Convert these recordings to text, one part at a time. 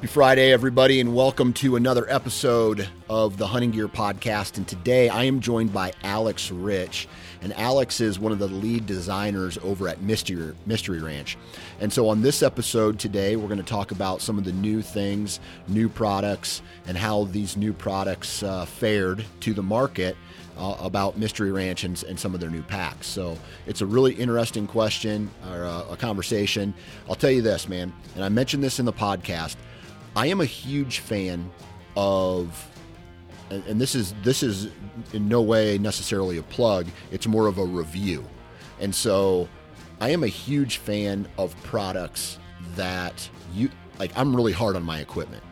Happy Friday, everybody, and welcome to another episode of the Hunting Gear Podcast. And today I am joined by Alex Rich. And Alex is one of the lead designers over at Mystery, Mystery Ranch. And so on this episode today, we're going to talk about some of the new things, new products, and how these new products uh, fared to the market. Uh, about Mystery Ranch and, and, some of their new packs. So it's a really interesting question or uh, a conversation. I'll tell you this, man, and I mentioned this in the podcast. I am a huge fan of and, and this is this is in no way necessarily a plug, it's more of a review. And so I am a huge fan of products that you like I'm really hard on my equipment.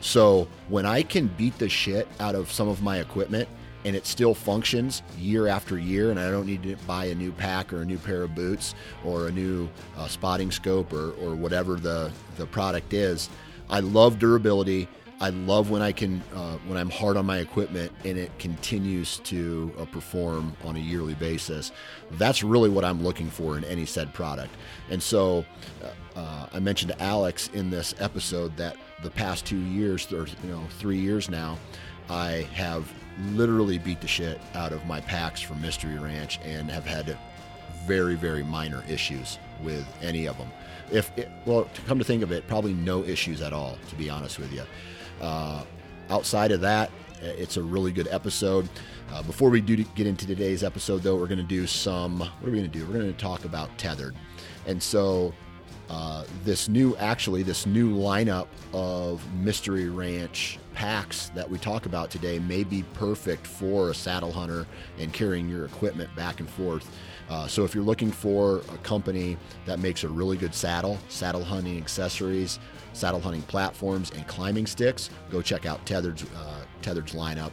So when I can beat the shit out of some of my equipment and it still functions year after year, and I don't need to buy a new pack or a new pair of boots or a new uh, spotting scope or, or whatever the, the product is, I love durability. I love when I can uh, when I'm hard on my equipment and it continues to uh, perform on a yearly basis. That's really what I'm looking for in any said product. And so, uh, uh I mentioned to Alex in this episode that the past two years, or you know, three years now, I have literally beat the shit out of my packs from Mystery Ranch and have had very very minor issues with any of them. If it, well, to come to think of it, probably no issues at all. To be honest with you, uh, outside of that, it's a really good episode. Uh, before we do get into today's episode, though, we're going to do some. What are we going to do? We're going to talk about tethered, and so uh, this new, actually, this new lineup of Mystery Ranch packs that we talk about today may be perfect for a saddle hunter and carrying your equipment back and forth. Uh, so if you're looking for a company that makes a really good saddle, saddle hunting accessories, saddle hunting platforms, and climbing sticks, go check out Tethered's, uh, Tethered's lineup.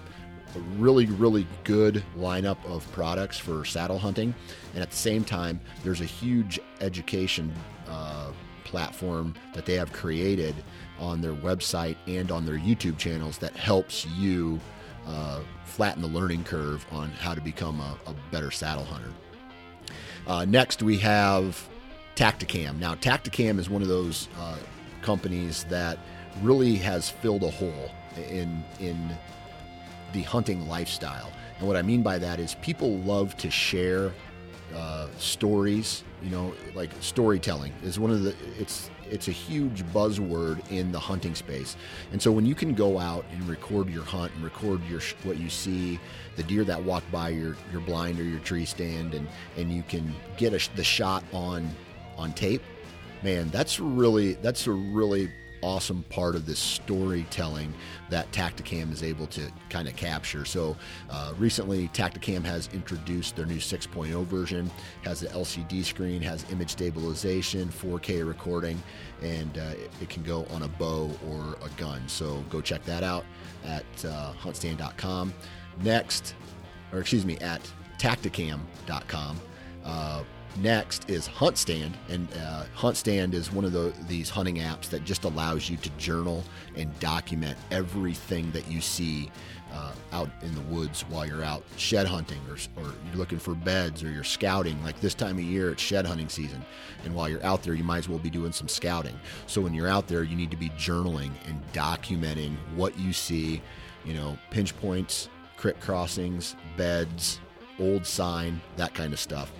A really, really good lineup of products for saddle hunting. And at the same time, there's a huge education uh, platform that they have created on their website and on their YouTube channels that helps you uh, flatten the learning curve on how to become a, a better saddle hunter. Uh, next, we have Tactacam. Now, Tactacam is one of those uh, companies that really has filled a hole in in the hunting lifestyle. And what I mean by that is people love to share uh, stories. You know, like storytelling is one of the. It's it's a huge buzzword in the hunting space. And so when you can go out and record your hunt and record your what you see, the deer that walk by your your blind or your tree stand, and and you can get a, the shot on on tape, man, that's really that's a really awesome part of this storytelling that Tactacam is able to kind of capture. So uh, recently, Tactacam has introduced their new 6.0 version, has the LCD screen, has image stabilization, 4K recording, and uh, it, can go on a bow or a gun. So go check that out at uh, huntstand.com. Next, or excuse me, at tactacam.com. Next is HuntStand, and uh, HuntStand is one of the, these hunting apps that just allows you to journal and document everything that you see uh, out in the woods while you're out shed hunting or, or you're looking for beds or you're scouting. Like this time of year, it's shed hunting season, and while you're out there, you might as well be doing some scouting. So when you're out there, you need to be journaling and documenting what you see. You know, pinch points, crit crossings, beds, old sign, that kind of stuff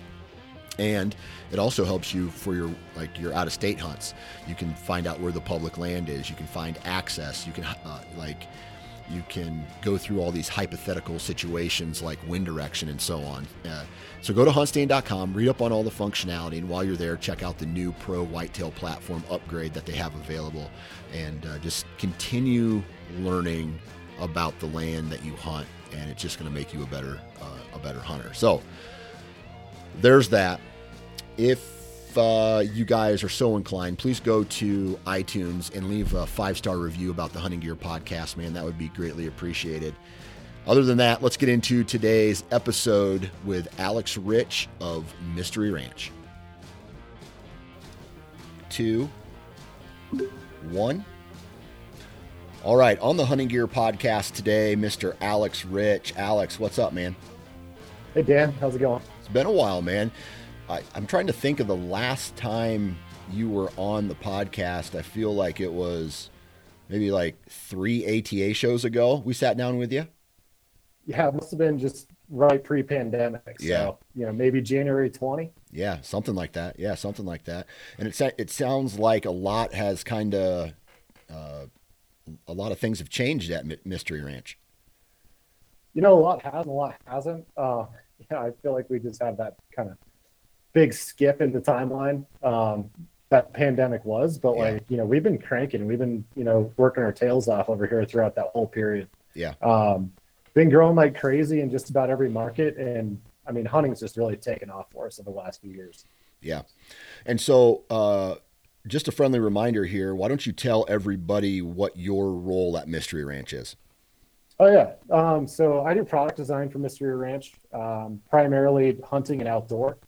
and it also helps you for your like your out of state hunts. You can find out where the public land is. You can find access. You can uh, like you can go through all these hypothetical situations like wind direction and so on. Uh, so go to huntstand.com read up on all the functionality and while you're there check out the new pro whitetail platform upgrade that they have available. And uh, just continue learning about the land that you hunt and it's just going to make you a better uh, a better hunter. So there's that. If uh, you guys are so inclined, please go to iTunes and leave a five star review about the Hunting Gear podcast, man. That would be greatly appreciated. Other than that, let's get into today's episode with Alex Rich of Mystery Ranch. Two, one. All right, on the Hunting Gear podcast today, Mr. Alex Rich. Alex, what's up, man? Hey, Dan, how's it going? It's been a while, man. I, am trying to think of the last time you were on the podcast. I feel like it was maybe like three ATA shows ago. We sat down with you. Yeah, it must have been just right pre-pandemic. So, yeah, you know, maybe January 20. Yeah, something like that. Yeah, something like that. And it it sounds like a lot has kind of uh, a lot of things have changed at Mystery Ranch. You know, a lot has, and a lot hasn't. Uh, yeah, I feel like we just have that kind of big skip in the timeline um, that pandemic was. But yeah. like, you know, we've been cranking, we've been, you know, working our tails off over here throughout that whole period. Yeah. Um, been growing like crazy in just about every market, and I mean, hunting's just really taken off for us in the last few years. Yeah, and so uh, just a friendly reminder here. Why don't you tell everybody what your role at Mystery Ranch is? Oh yeah, um, so I do product design for Mystery Ranch, um, primarily hunting and outdoor,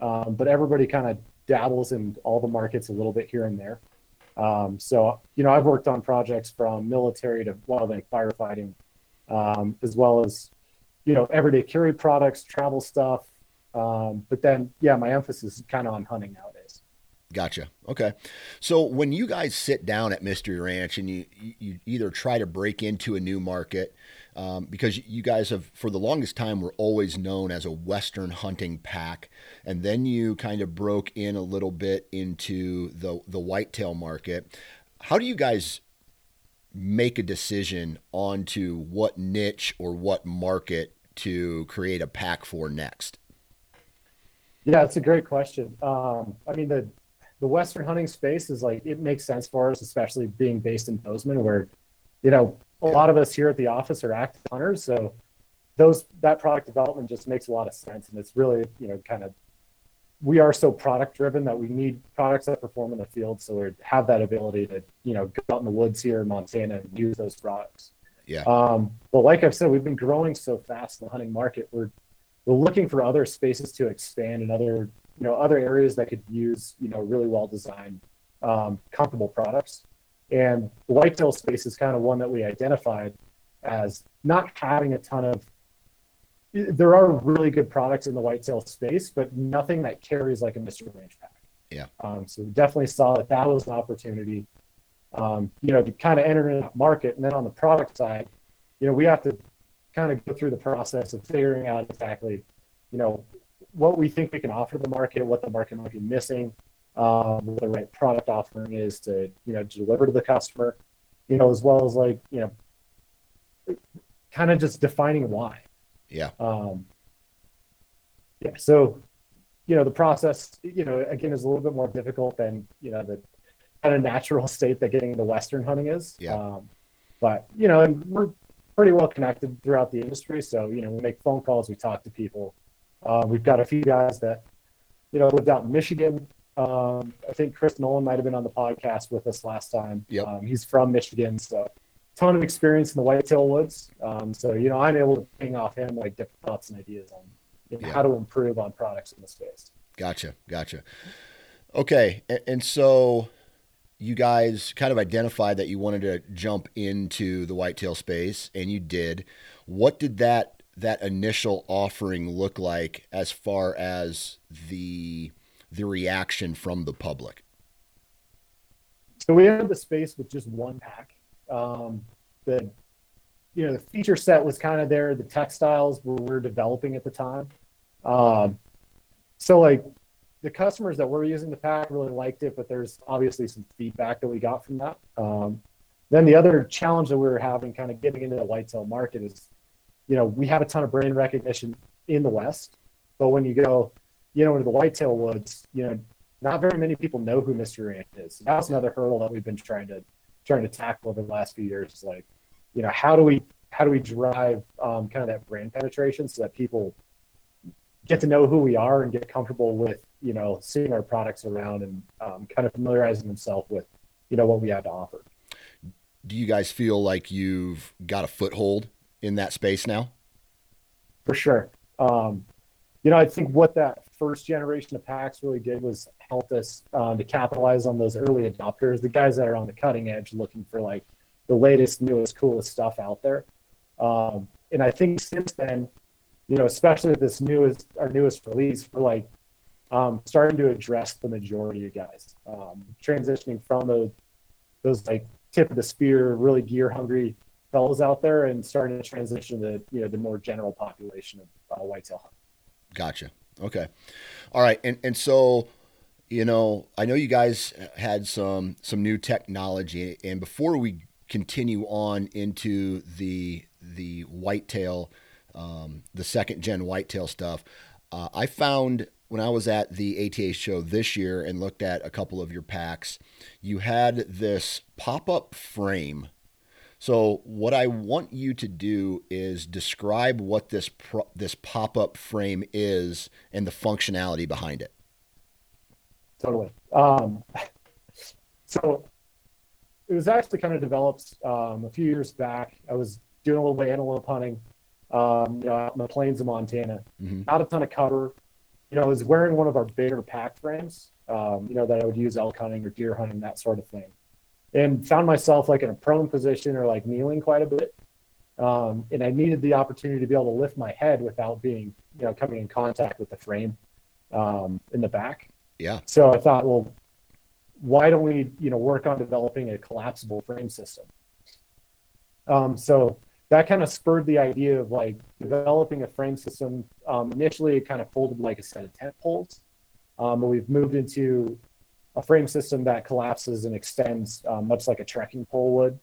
um, but everybody kind of dabbles in all the markets a little bit here and there. Um, so you know, I've worked on projects from military to wildland firefighting, um, as well as you know everyday carry products, travel stuff. Um, but then, yeah, my emphasis is kind of on hunting nowadays. Gotcha. Okay. So when you guys sit down at Mystery Ranch and you you either try to break into a new market, um, because you guys have for the longest time were always known as a Western hunting pack, and then you kind of broke in a little bit into the the whitetail market. How do you guys make a decision onto what niche or what market to create a pack for next? Yeah, it's a great question. Um, I mean, the the Western hunting space is like it makes sense for us, especially being based in Bozeman, where you know a lot of us here at the office are active hunters. So those that product development just makes a lot of sense, and it's really you know kind of we are so product driven that we need products that perform in the field, so we have that ability to you know go out in the woods here in Montana and use those products. Yeah. Um, but like I've said, we've been growing so fast in the hunting market. We're we're looking for other spaces to expand and other you know other areas that could use you know really well designed um, comfortable products. And the whitetail space is kind of one that we identified as not having a ton of there are really good products in the whitetail space but nothing that carries like a Mystery Ranch pack. Yeah. Um, so we definitely saw that that was an opportunity um, you know to kind of enter in that market. And then on the product side you know we have to kind of go through the process of figuring out exactly you know what we think we can offer the market, what the market might be missing, um, what the right product offering is to you know deliver to the customer, you know, as well as like you know, kind of just defining why. Yeah. Um, yeah. So, you know, the process, you know, again, is a little bit more difficult than you know the kind of natural state that getting the Western hunting is. Yeah. Um, but you know, and we're pretty well connected throughout the industry, so you know, we make phone calls, we talk to people uh, we've got a few guys that, you know, lived out in Michigan. Um, I think Chris Nolan might have been on the podcast with us last time. Yep. Um, he's from Michigan, so ton of experience in the whitetail woods. Um, so you know, I'm able to ping off him like different thoughts and ideas on you know, yeah. how to improve on products in the space. Gotcha, gotcha. Okay, and, and so you guys kind of identified that you wanted to jump into the whitetail space, and you did. What did that that initial offering look like as far as the the reaction from the public? So we entered the space with just one pack. Um, the you know the feature set was kind of there. The textiles were we are developing at the time. Um, so like the customers that were using the pack really liked it, but there's obviously some feedback that we got from that. Um, then the other challenge that we were having, kind of getting into the whitetail market, is you know, we have a ton of brand recognition in the West, but when you go, you know, into the whitetail woods, you know, not very many people know who Mystery Ranch is. That's another hurdle that we've been trying to trying to tackle over the last few years. Is like, you know, how do we how do we drive um, kind of that brand penetration so that people get to know who we are and get comfortable with you know seeing our products around and um, kind of familiarizing themselves with you know what we have to offer. Do you guys feel like you've got a foothold in that space now? For sure. Um, you know, I think what that first generation of packs really did was help us um, to capitalize on those early adopters, the guys that are on the cutting edge looking for like the latest, newest, coolest stuff out there. Um, and I think since then, you know, especially this newest, our newest release, we're like um, starting to address the majority of guys, um, transitioning from those, those like tip of the spear, really gear hungry fellows out there, and starting to transition to you know the more general population of uh, whitetail hunting. Gotcha. Okay. All right. And and so, you know, I know you guys had some some new technology, and before we continue on into the the whitetail, um, the second gen whitetail stuff, uh, I found when I was at the ATA show this year and looked at a couple of your packs, you had this pop up frame so what I want you to do is describe what this pro- this pop-up frame is and the functionality behind it. Totally. Um, so it was actually kind of developed um, a few years back. I was doing a little bit of antelope hunting, um, you know, out in the plains of Montana. Mm-hmm. Not a ton of cover. You know, I was wearing one of our bigger pack frames. Um, you know, that I would use elk hunting or deer hunting, that sort of thing and found myself like in a prone position or like kneeling quite a bit. Um, and I needed the opportunity to be able to lift my head without being, you know, coming in contact with the frame um, in the back. Yeah. So I thought, well, why don't we, you know, work on developing a collapsible frame system? Um, so that kind of spurred the idea of like developing a frame system. Um, initially, it kind of folded like a set of tent poles, um, but we've moved into a frame system that collapses and extends um, much like a trekking pole would.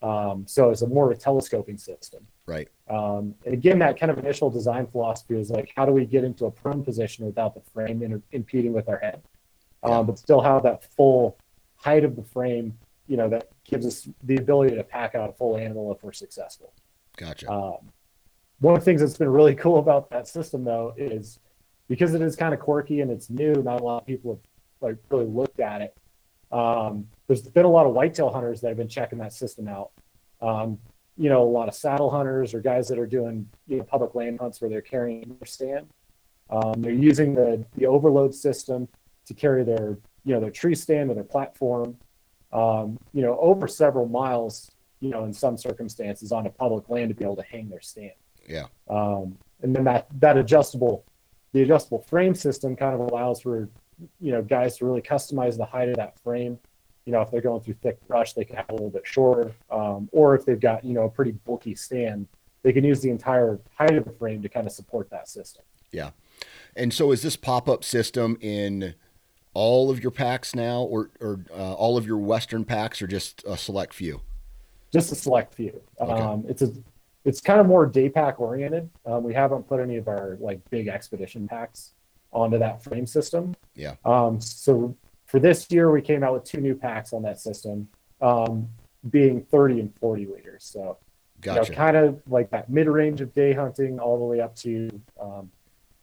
Um, so it's a more of a telescoping system. Right. Um, and again, that kind of initial design philosophy is like, how do we get into a prone position without the frame in, impeding with our head, yeah. Um, but still have that full height of the frame, you know, that gives us the ability to pack out a full animal if we're successful. Gotcha. Um, one of the things that's been really cool about that system, though, is because it is kind of quirky and it's new, not a lot of people have like really looked at it. Um, there's been a lot of whitetail hunters that have been checking that system out. Um, you know, a lot of saddle hunters or guys that are doing you know, public land hunts where they're carrying their stand. Um, they're using the the overload system to carry their you know their tree stand or their platform. Um, you know, over several miles. You know, in some circumstances, on a public land to be able to hang their stand. Yeah. Um, and then that that adjustable the adjustable frame system kind of allows for you know guys to really customize the height of that frame. You know, if they're going through thick brush, they can have a little bit shorter, um, or if they've got you know a pretty bulky stand, they can use the entire height of the frame to kind of support that system. Yeah, and so is this pop up system in all of your packs now, or or uh, all of your Western packs, or just a select few? Just a select few. Okay. Um, it's a it's kind of more day pack oriented. Um, we haven't put any of our like big expedition packs onto that frame system. Yeah. Um, so for this year, we came out with two new packs on that system, um, being 30 and 40 liters. So, gotcha. you know, kind of like that mid range of day hunting, all the way up to um,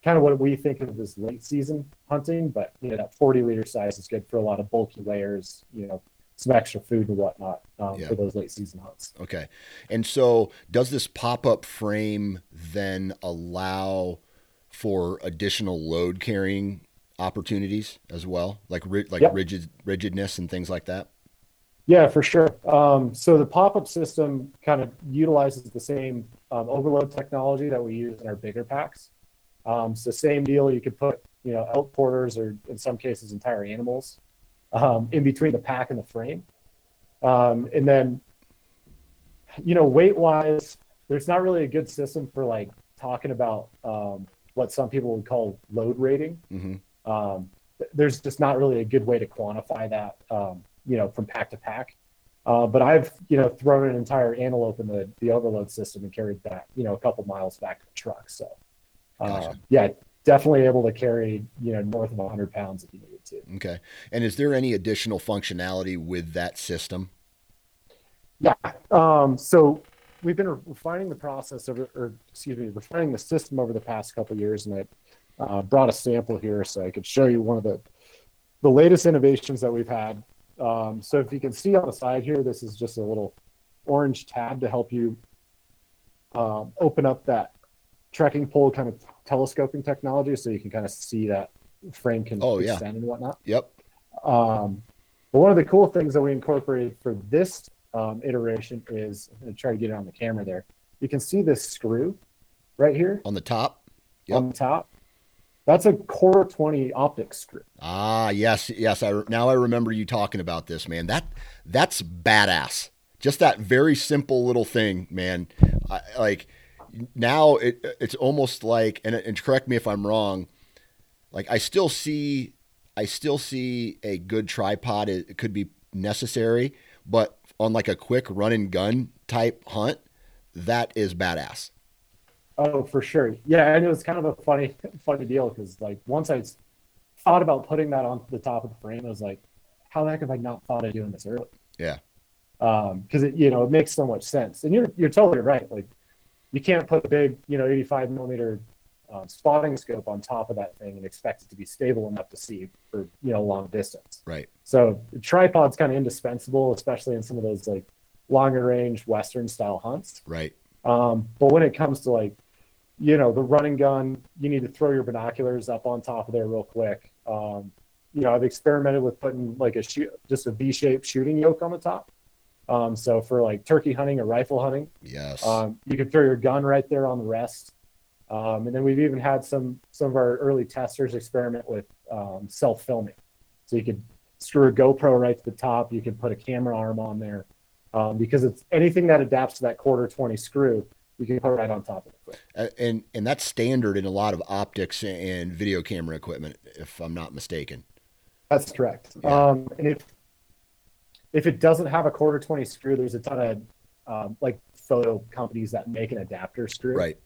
kind of what we think of as late season hunting. But you know, that 40 liter size is good for a lot of bulky layers. You know, some extra food and whatnot um, yeah. for those late season hunts. Okay. And so, does this pop up frame then allow for additional load carrying opportunities as well, like like yep. rigid rigidness and things like that? Yeah, for sure. Um, so the pop-up system kind of utilizes the same um, overload technology that we use in our bigger packs. Um, so same deal. You could put you know elk quarters or in some cases entire animals um, in between the pack and the frame, um, and then you know weight wise, there's not really a good system for like talking about um, what some people would call load rating. Mm-hmm. Um, there's just not really a good way to quantify that, um, you know, from pack to pack. Uh, but I've, you know, thrown an entire antelope in the, the overload system and carried that, you know, a couple miles back to the truck. So, uh, gotcha. yeah, definitely able to carry, you know, north of 100 pounds if you needed to. Okay. And is there any additional functionality with that system? Yeah. Um, so we've been refining the process over, or excuse me, refining the system over the past couple years, and I Uh, brought a sample here so I could show you one of the the latest innovations that we've had. Um, so if you can see on the side here, this is just a little orange tab to help you um, open up that trekking pole kind of telescoping technology, so you can kind of see that frame can Oh, yeah. extend and whatnot. Yep. Um, but one of the cool things that we incorporated for this um, iteration is I'm going to try to get it on the camera there. You can see this screw right here On the top. Yep. on the top. That's a quarter 20 optics screw. Ah, yes, yes. I now I remember you talking about this, man. That that's badass. Just that very simple little thing, man. I, like now it it's almost like, and, and correct me if I'm wrong. Like I still see, I still see a good tripod. It, it could be necessary, but on like a quick run and gun type hunt, that is badass. Oh, for sure. Yeah, and it was kind of a funny, funny deal because like once I thought about putting that on the top of the frame, I was like, how the heck have I not thought of doing this early? Yeah. Um, because it you know it makes so much sense, and you're you're totally right. Like you can't put a big you know 85 millimeter um, spotting scope on top of that thing and expect it to be stable enough to see for you know long distance. Right. So the tripod's kind of indispensable, especially in some of those like longer range Western style hunts. Right. Um, but when it comes to like, you know, the running gun, you need to throw your binoculars up on top of there real quick. Um, you know, I've experimented with putting like a shoot, just a V-shaped shooting yoke on the top. Um, so for like turkey hunting or rifle hunting, Yes. um, you can throw your gun right there on the rest. Um, and then we've even had some some of our early testers experiment with um, self filming. So you could screw a GoPro right to the top. You can put a camera arm on there um, because it's anything that adapts to that quarter twenty screw. You can put right on top of it. And and that's standard in a lot of optics and video camera equipment, if I'm not mistaken. That's correct. Yeah. Um, and if if it doesn't have a quarter twenty screw, there's a ton of um, like photo companies that make an adapter screw. Right.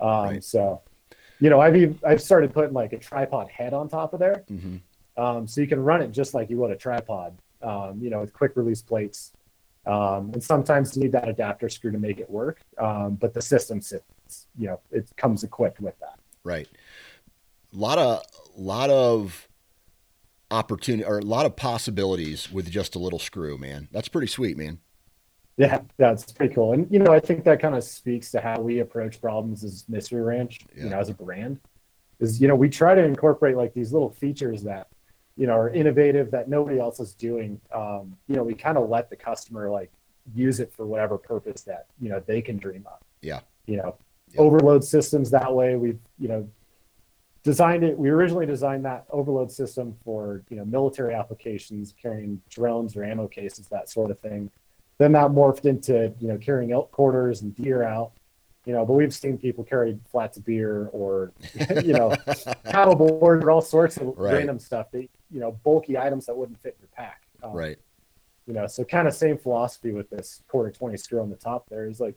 Um, Right. So, you know, I've even, I've started putting like a tripod head on top of there, hmm um, so you can run it just like you would a tripod. Um, you know, with quick release plates. Um, and sometimes you need that adapter screw to make it work. Um, but the system sits, you know, it comes equipped with that. Right. A lot of lot of opportunity or a lot of possibilities with just a little screw, man. That's pretty sweet, man. Yeah, that's pretty cool. And you know, I think that kind of speaks to how we approach problems as Mystery Ranch, Yeah. you know, as a brand. Is you know, we try to incorporate like these little features that, you know, are innovative that nobody else is doing. Um, you know, we kind of let the customer like use it for whatever purpose that, you know, they can dream of. Yeah. You know, Yeah. overload systems that way. We've, you know, designed it. We originally designed that overload system for, you know, military applications, carrying drones or ammo cases, that sort of thing then that morphed into you know carrying elk quarters and deer out you know but we've seen people carry flats of beer or you know paddle board or all sorts of Right. random stuff that you know bulky items that wouldn't fit in your pack Um, Right. you know so kind of same philosophy with this quarter 20 screw on the top there is like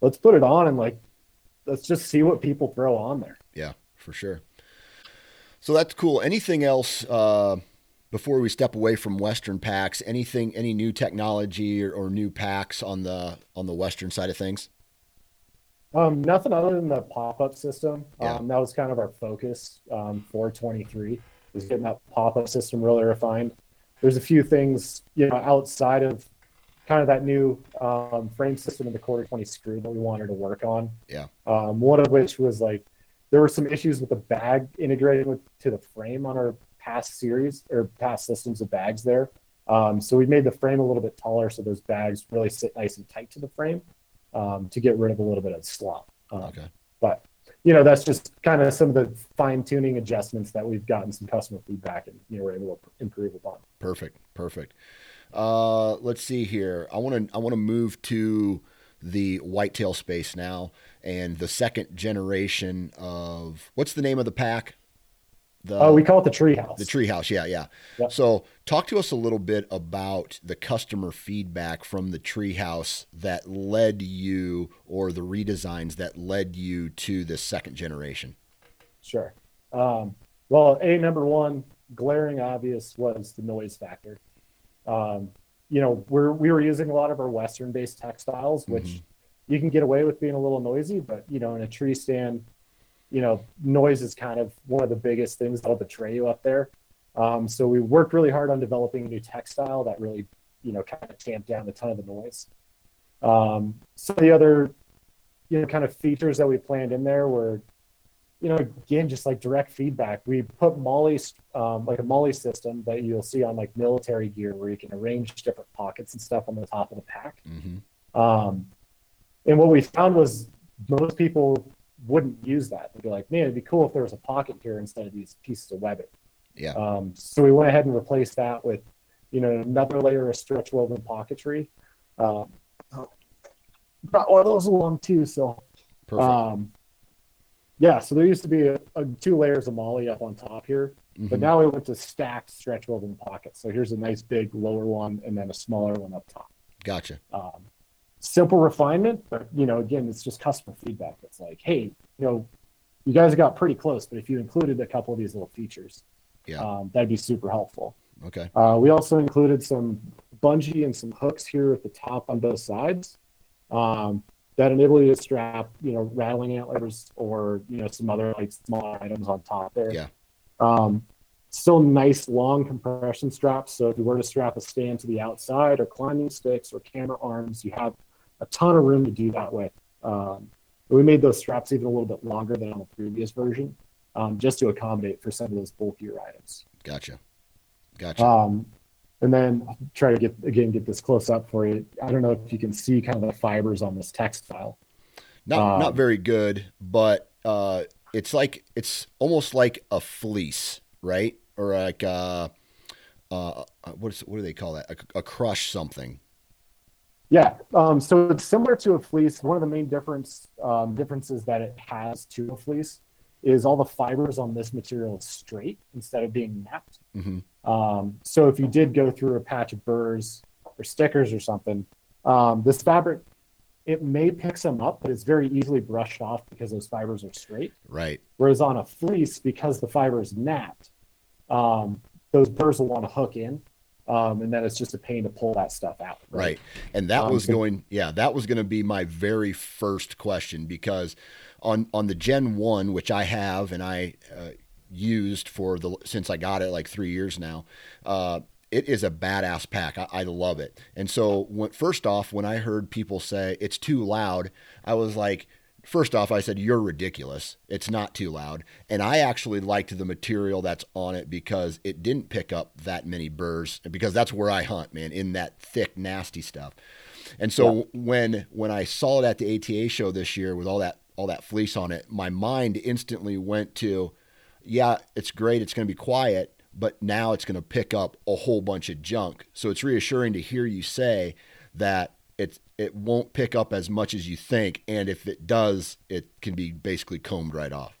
let's put it on and like let's just see what people throw on there Yeah, for sure. So that's cool. Anything else uh, before we step away from Western packs? Anything, any new technology or, or new packs on the on the Western side of things? Um, nothing other than the pop-up system. Yeah. Um, that was kind of our focus um, for 23 was getting that pop-up system really refined. There's a few things, you know, outside of kind of that new um, frame system in the quarter 20 screw that we wanted to work on. Yeah. Um, one of which was like there were some issues with the bag integrating with to the frame on our past series or past systems of bags there. Um, so we made the frame a little bit taller so those bags really sit nice and tight to the frame um, to get rid of a little bit of slop. Um, Okay. But you know that's just kind of some of the fine tuning adjustments that we've gotten some customer feedback and you know we're able to improve upon. Perfect. Perfect. Uh, let's see here. I want to I want to move to the whitetail space now and the second generation of what's the name of the pack? The Oh, we call it the treehouse. the treehouse. Yeah, yeah. Yep. So talk to us a little bit about the customer feedback from the treehouse that led you, or the redesigns that led you to the second generation. Sure. Um, well, a number one glaring obvious was the noise factor. Um, you know, we're we were using a lot of our Western-based textiles, which Mhm. you can get away with being a little noisy, but you know, in a tree stand, you know, noise is kind of one of the biggest things that'll betray you up there. Um, so we worked really hard on developing a new textile that really, you know, kind of tamped down a ton of the noise. Um, some of the other, you know, kind of features that we planned in there were, you know, again, just like direct feedback. We put MOLLE, um, like a MOLLE system that you'll see on like military gear where you can arrange different pockets and stuff on the top of the pack. Mm-hmm. Um, and what we found was most people wouldn't use that. They'd be like, man, it'd be cool if there was a pocket here instead of these pieces of webbing. Yeah. Um, so we went ahead and replaced that with, you know, another layer of stretch woven pocketry. Um, brought one of those along too. So, Perfect. um, yeah, so there used to be a, a two layers of MOLLE up on top here, but Mhm. now we went to stacked stretch woven pockets. So here's a nice big lower one and then a smaller one up top. Gotcha. Um, simple refinement, but you know, again, it's just customer feedback. It's like, hey, you know, you guys got pretty close, but if you included a couple of these little features, Yeah. um, that'd be super helpful. Okay. Uh, we also included some bungee and some hooks here at the top on both sides um, that enable you to strap, you know, rattling antlers or you know some other like small items on top there. Yeah. Um, still nice long compression straps. So if you were to strap a stand to the outside or climbing sticks or camera arms, you have a ton of room to do that with. Um, we made those straps even a little bit longer than on the previous version, um, just to accommodate for some of those bulkier items. Gotcha. Gotcha. Um, and then try to get again get this close up for you. I don't know if you can see kind of the fibers on this textile. not not um, very good, but uh, it's like it's almost like a fleece, right? Or like uh, uh, what is what do they call that? A, a crush something. Yeah, um, so it's similar to a fleece. One of the main difference um, differences that it has to a fleece is all the fibers on this material is straight instead of being napped. hmm Um, so if you did go through a patch of burrs or stickers or something, um, this fabric it may pick some up, but it's very easily brushed off because those fibers are straight. Right. Whereas on a fleece, because the fiber is napped, um, those burrs will want to hook in, um, and then it's just a pain to pull that stuff out. Right. And that Um, was going yeah, that was going to be my very first question because on on the Gen 1 which I have and I uh, used for the since I got it like 3 years now, uh it is a badass pack. I, I love it. And so when, first off, when I heard people say it's too loud, I was like, first off, I said, you're ridiculous. It's not too loud. And I actually liked the material that's on it because it didn't pick up that many burrs because that's where I hunt, man, in that thick, nasty stuff. And so when when I saw it at the ATA show this year with all that all that fleece on it, my mind instantly went to, yeah, it's great, it's going to be quiet, but now it's going to pick up a whole bunch of junk. So it's reassuring to hear you say that it it won't pick up as much as you think, and if it does, it can be basically combed right off.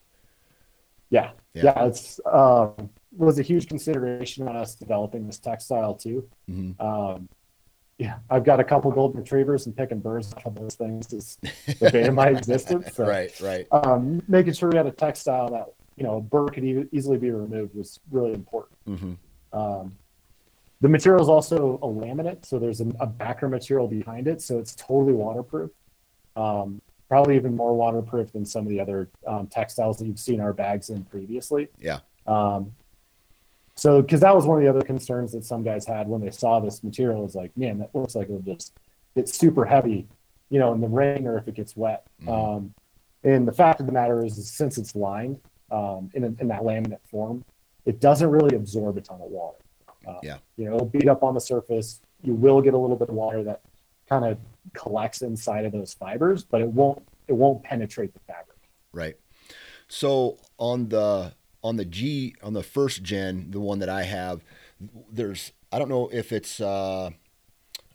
Yeah, Yeah. yeah, it's um, was a huge consideration on us developing this textile too. hmm Um, yeah, I've got a couple golden retrievers and picking birds off of those things is the bane of my existence. So, Right, right. um, making sure we had a textile that you know a bird could e- easily be removed was really important. hmm Um, the material is also a laminate, so there's a, a backer material behind it, so it's totally waterproof. Um, probably even more waterproof than some of the other um, textiles that you've seen our bags in previously. Yeah. Um, so, because that was one of the other concerns that some guys had when they saw this material is like, man, that looks like it'll just it's super heavy, you know, in the rain or if it gets wet. Mhm. Um, and the fact of the matter is, is since it's lined um, in, a, in that laminate form, it doesn't really absorb a ton of water. Uh, Yeah. You know, it'll beat up on the surface. You will get a little bit of water that kind of collects inside of those fibers, but it won't it won't penetrate the fabric. Right. So on the on the G on the first gen, the one that I have, there's I don't know if it's uh,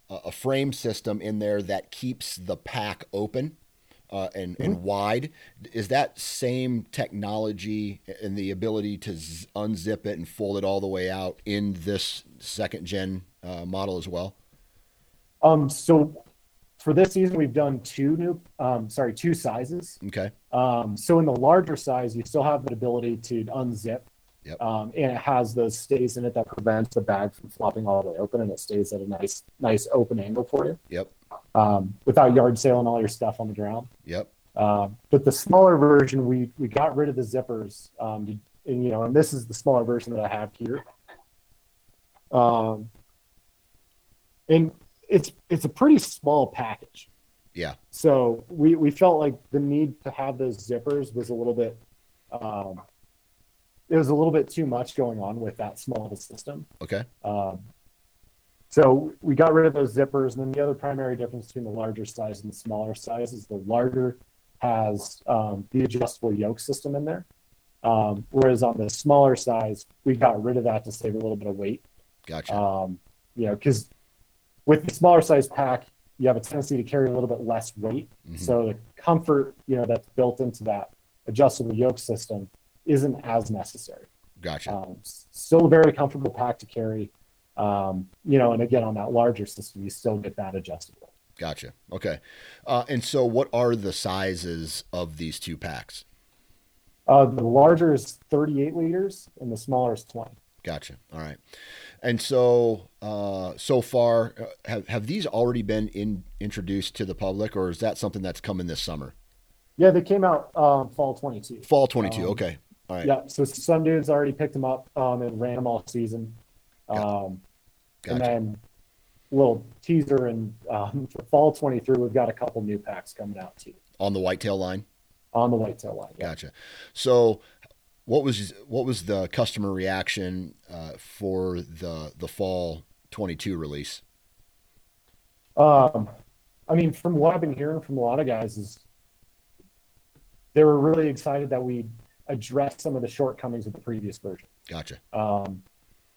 a a frame system in there that keeps the pack open uh, and and wide. Is that same technology and the ability to z- unzip it and fold it all the way out in this second gen uh, model as well? Um, so for this season, we've done two new, um, sorry, two sizes. Okay. Um, so in the larger size, you still have the ability to unzip. Yep. Um, and it has those stays in it that prevents the bag from flopping all the way open, and it stays at a nice, nice open angle for you Yep. Um, without yard sailing all your stuff on the ground. Yep. Uh, but the smaller version, we we got rid of the zippers, um, and you know, and this is the smaller version that I have here. Um, and it's it's a pretty small package. Yeah. So we we felt like the need to have those zippers was a little bit, um, it was a little bit too much going on with that small of a system. Okay. Um, so we got rid of those zippers, and then the other primary difference between the larger size and the smaller size is the larger has um, the adjustable yoke system in there, um, whereas on the smaller size we got rid of that to save a little bit of weight. Gotcha. Um, you know, because with the smaller size pack, you have a tendency to carry a little bit less weight. Mhm. So the comfort, you know, that's built into that adjustable yoke system isn't as necessary. Gotcha. Um, still a very comfortable pack to carry. Um, you know, and again, on that larger system, you still get that adjustable. Gotcha. Okay. Uh, and so, what are the sizes of these two packs? Uh, the larger is 38 liters and the smaller is 20. Gotcha. All right. And so, uh, so far, uh, have have these already been in, introduced to the public, or is that something that's coming this summer? Yeah, they came out um, fall 22. Fall twenty two. Um, okay. All right. Yeah, so some dudes already picked them up um, and ran them all season. Um, And Gotcha. then little teaser and um, for fall 23, we've got a couple new packs coming out too On the whitetail line. on the whitetail line. Yeah. Gotcha. So, what was what was the customer reaction uh, for the the fall twenty two release? Um, I mean, from what I've been hearing from a lot of guys is they were really excited that we addressed some of the shortcomings of the previous version. Gotcha. Um,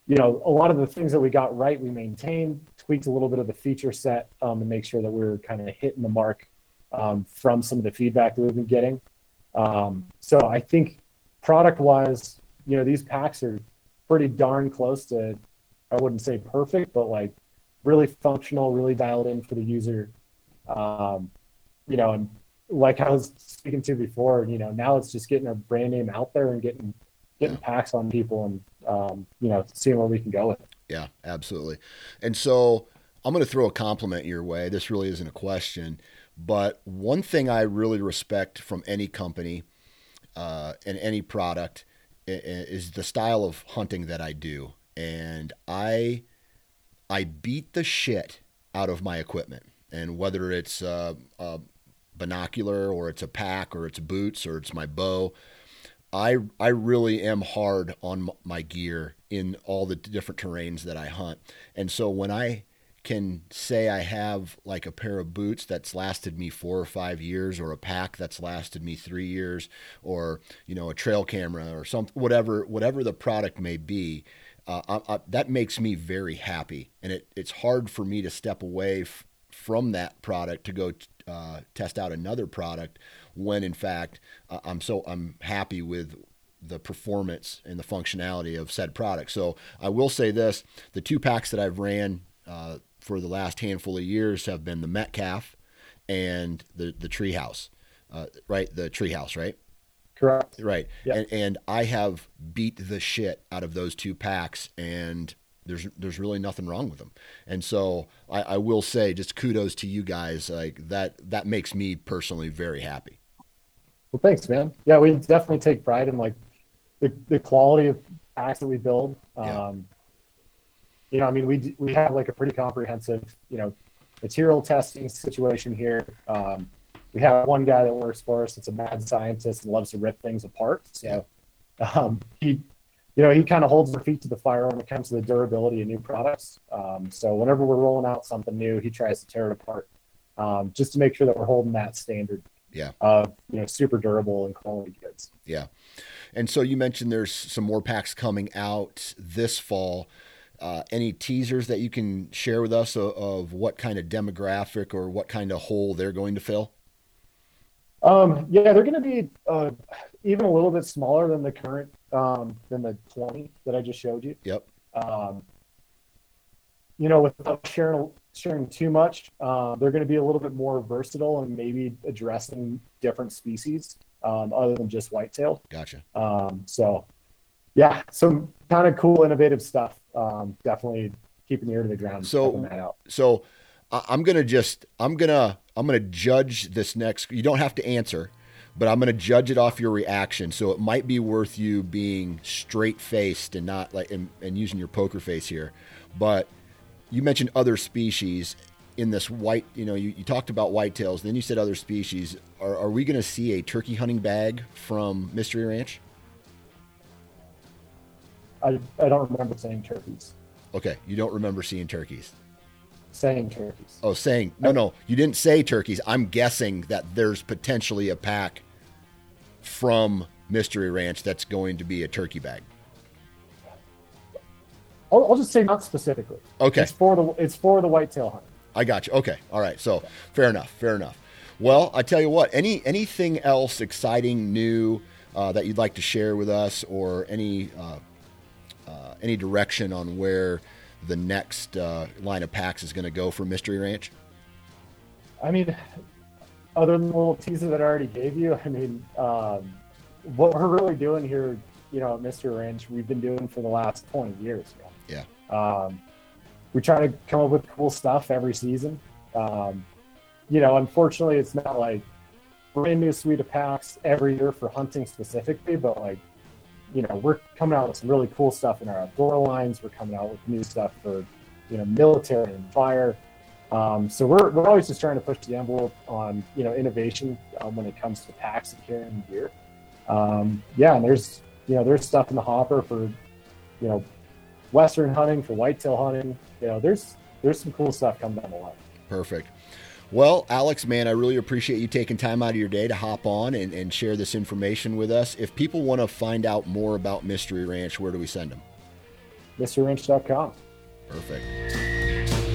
you know, a lot of the things that we got right, we maintained, tweaked a little bit of the feature set um, to make sure that we are kind of hitting the mark um, from some of the feedback that we've been getting. Um, so I think product wise, you know, these packs are pretty darn close to, I wouldn't say perfect, but like really functional, really dialed in for the user. Um, you know, and like I was speaking to before, you know, now it's just getting our brand name out there and getting getting packs on people and um, you know, seeing where we can go with it. Yeah, absolutely. And so I'm going to throw a compliment your way. This really isn't a question, but one thing I really respect from any company uh, and any product is the style of hunting that I do, and I I beat the shit out of my equipment, and whether it's uh, a binocular or it's a pack or it's boots or it's my bow. I I really am hard on my gear in all the different terrains that I hunt. And so when I can say I have like a pair of boots that's lasted me 4 or 5 years or a pack that's lasted me 3 years or you know a trail camera or something whatever whatever the product may be uh, I, I, that makes me very happy and it, it's hard for me to step away f- from that product to go uh, test out another product when in fact uh, I'm so I'm happy with the performance and the functionality of said product. So I will say this: the two packs that I've ran uh, for the last handful of years have been the Metcalf and the the Treehouse, uh, right? The Treehouse, right? Correct. Right. Yeah. And, and I have beat the shit out of those two packs, and there's there's really nothing wrong with them. And so I, I will say, just kudos to you guys. Like that that makes me personally very happy. Well, thanks, man. Yeah, we definitely take pride in like the, the quality of packs that we build. Yeah. Um, you know, I mean, we we have like a pretty comprehensive, you know, material testing situation here. Um, we have one guy that works for us. It's a mad scientist and loves to rip things apart. So um, he, you know, he kind of holds their feet to the fire when it comes to the durability of new products. Um, so whenever we're rolling out something new, he tries to tear it apart um, just to make sure that we're holding that standard Yeah. of you know super durable and quality goods. Yeah. And so you mentioned there's some more packs coming out this fall. Uh, any teasers that you can share with us of, of what kind of demographic or what kind of hole they're going to fill? Um, yeah, they're going to be uh, even a little bit smaller than the current um, than the 20 that I just showed you. Yep. Um, you know, without sharing sharing too much, uh, they're going to be a little bit more versatile and maybe addressing different species um, other than just whitetail. Gotcha. Um, so, yeah, some kind of cool, innovative stuff. Um, definitely keeping the ear to the ground. So- checking that out. So I'm gonna just I'm gonna I'm gonna judge this next. You don't have to answer, but I'm gonna judge it off your reaction. So it might be worth you being straight faced and not like and, and using your poker face here. But you mentioned other species in this white. You know, you, you talked about whitetails. Then you said other species. Are, are we going to see a turkey hunting bag from Mystery Ranch? I, I don't remember saying turkeys. Okay, you don't remember seeing turkeys. Saying turkeys. Oh, saying no, no, you didn't say turkeys. I'm guessing that there's potentially a pack from Mystery Ranch that's going to be a turkey bag. I'll, I'll just say not specifically. Okay. It's for the it's for the whitetail hunt. I got you. Okay, all right. So fair enough. Fair enough. Well, I tell you what. Any anything else exciting, new uh, that you'd like to share with us, or any uh, uh, any direction on where the next uh, line of packs is going to go for Mystery Ranch? I mean, other than the little teaser that I already gave you, I mean, um, what we're really doing here, you know, at Mystery Ranch, we've been doing for the last 20 years. Yeah. Um, we try to come up with cool stuff every season. Um, you know, unfortunately, it's not like brand new suite of packs every year for hunting specifically, but like, you know, we're coming out with some really cool stuff in our outdoor lines. We're coming out with new stuff for, you know, military and fire. Um, so we're, we're always just trying to push the envelope on, you know, innovation um, when it comes to packs and carrying gear. Um, yeah, and there's, you know, there's stuff in the hopper for, you know, western hunting, for whitetail hunting. You know, there's there's some cool stuff coming down the line. Perfect. Well, Alex, man, I really appreciate you taking time out of your day to hop on and, and share this information with us. If people want to find out more about Mystery Ranch, where do we send them? MysteryRanch.com. Perfect.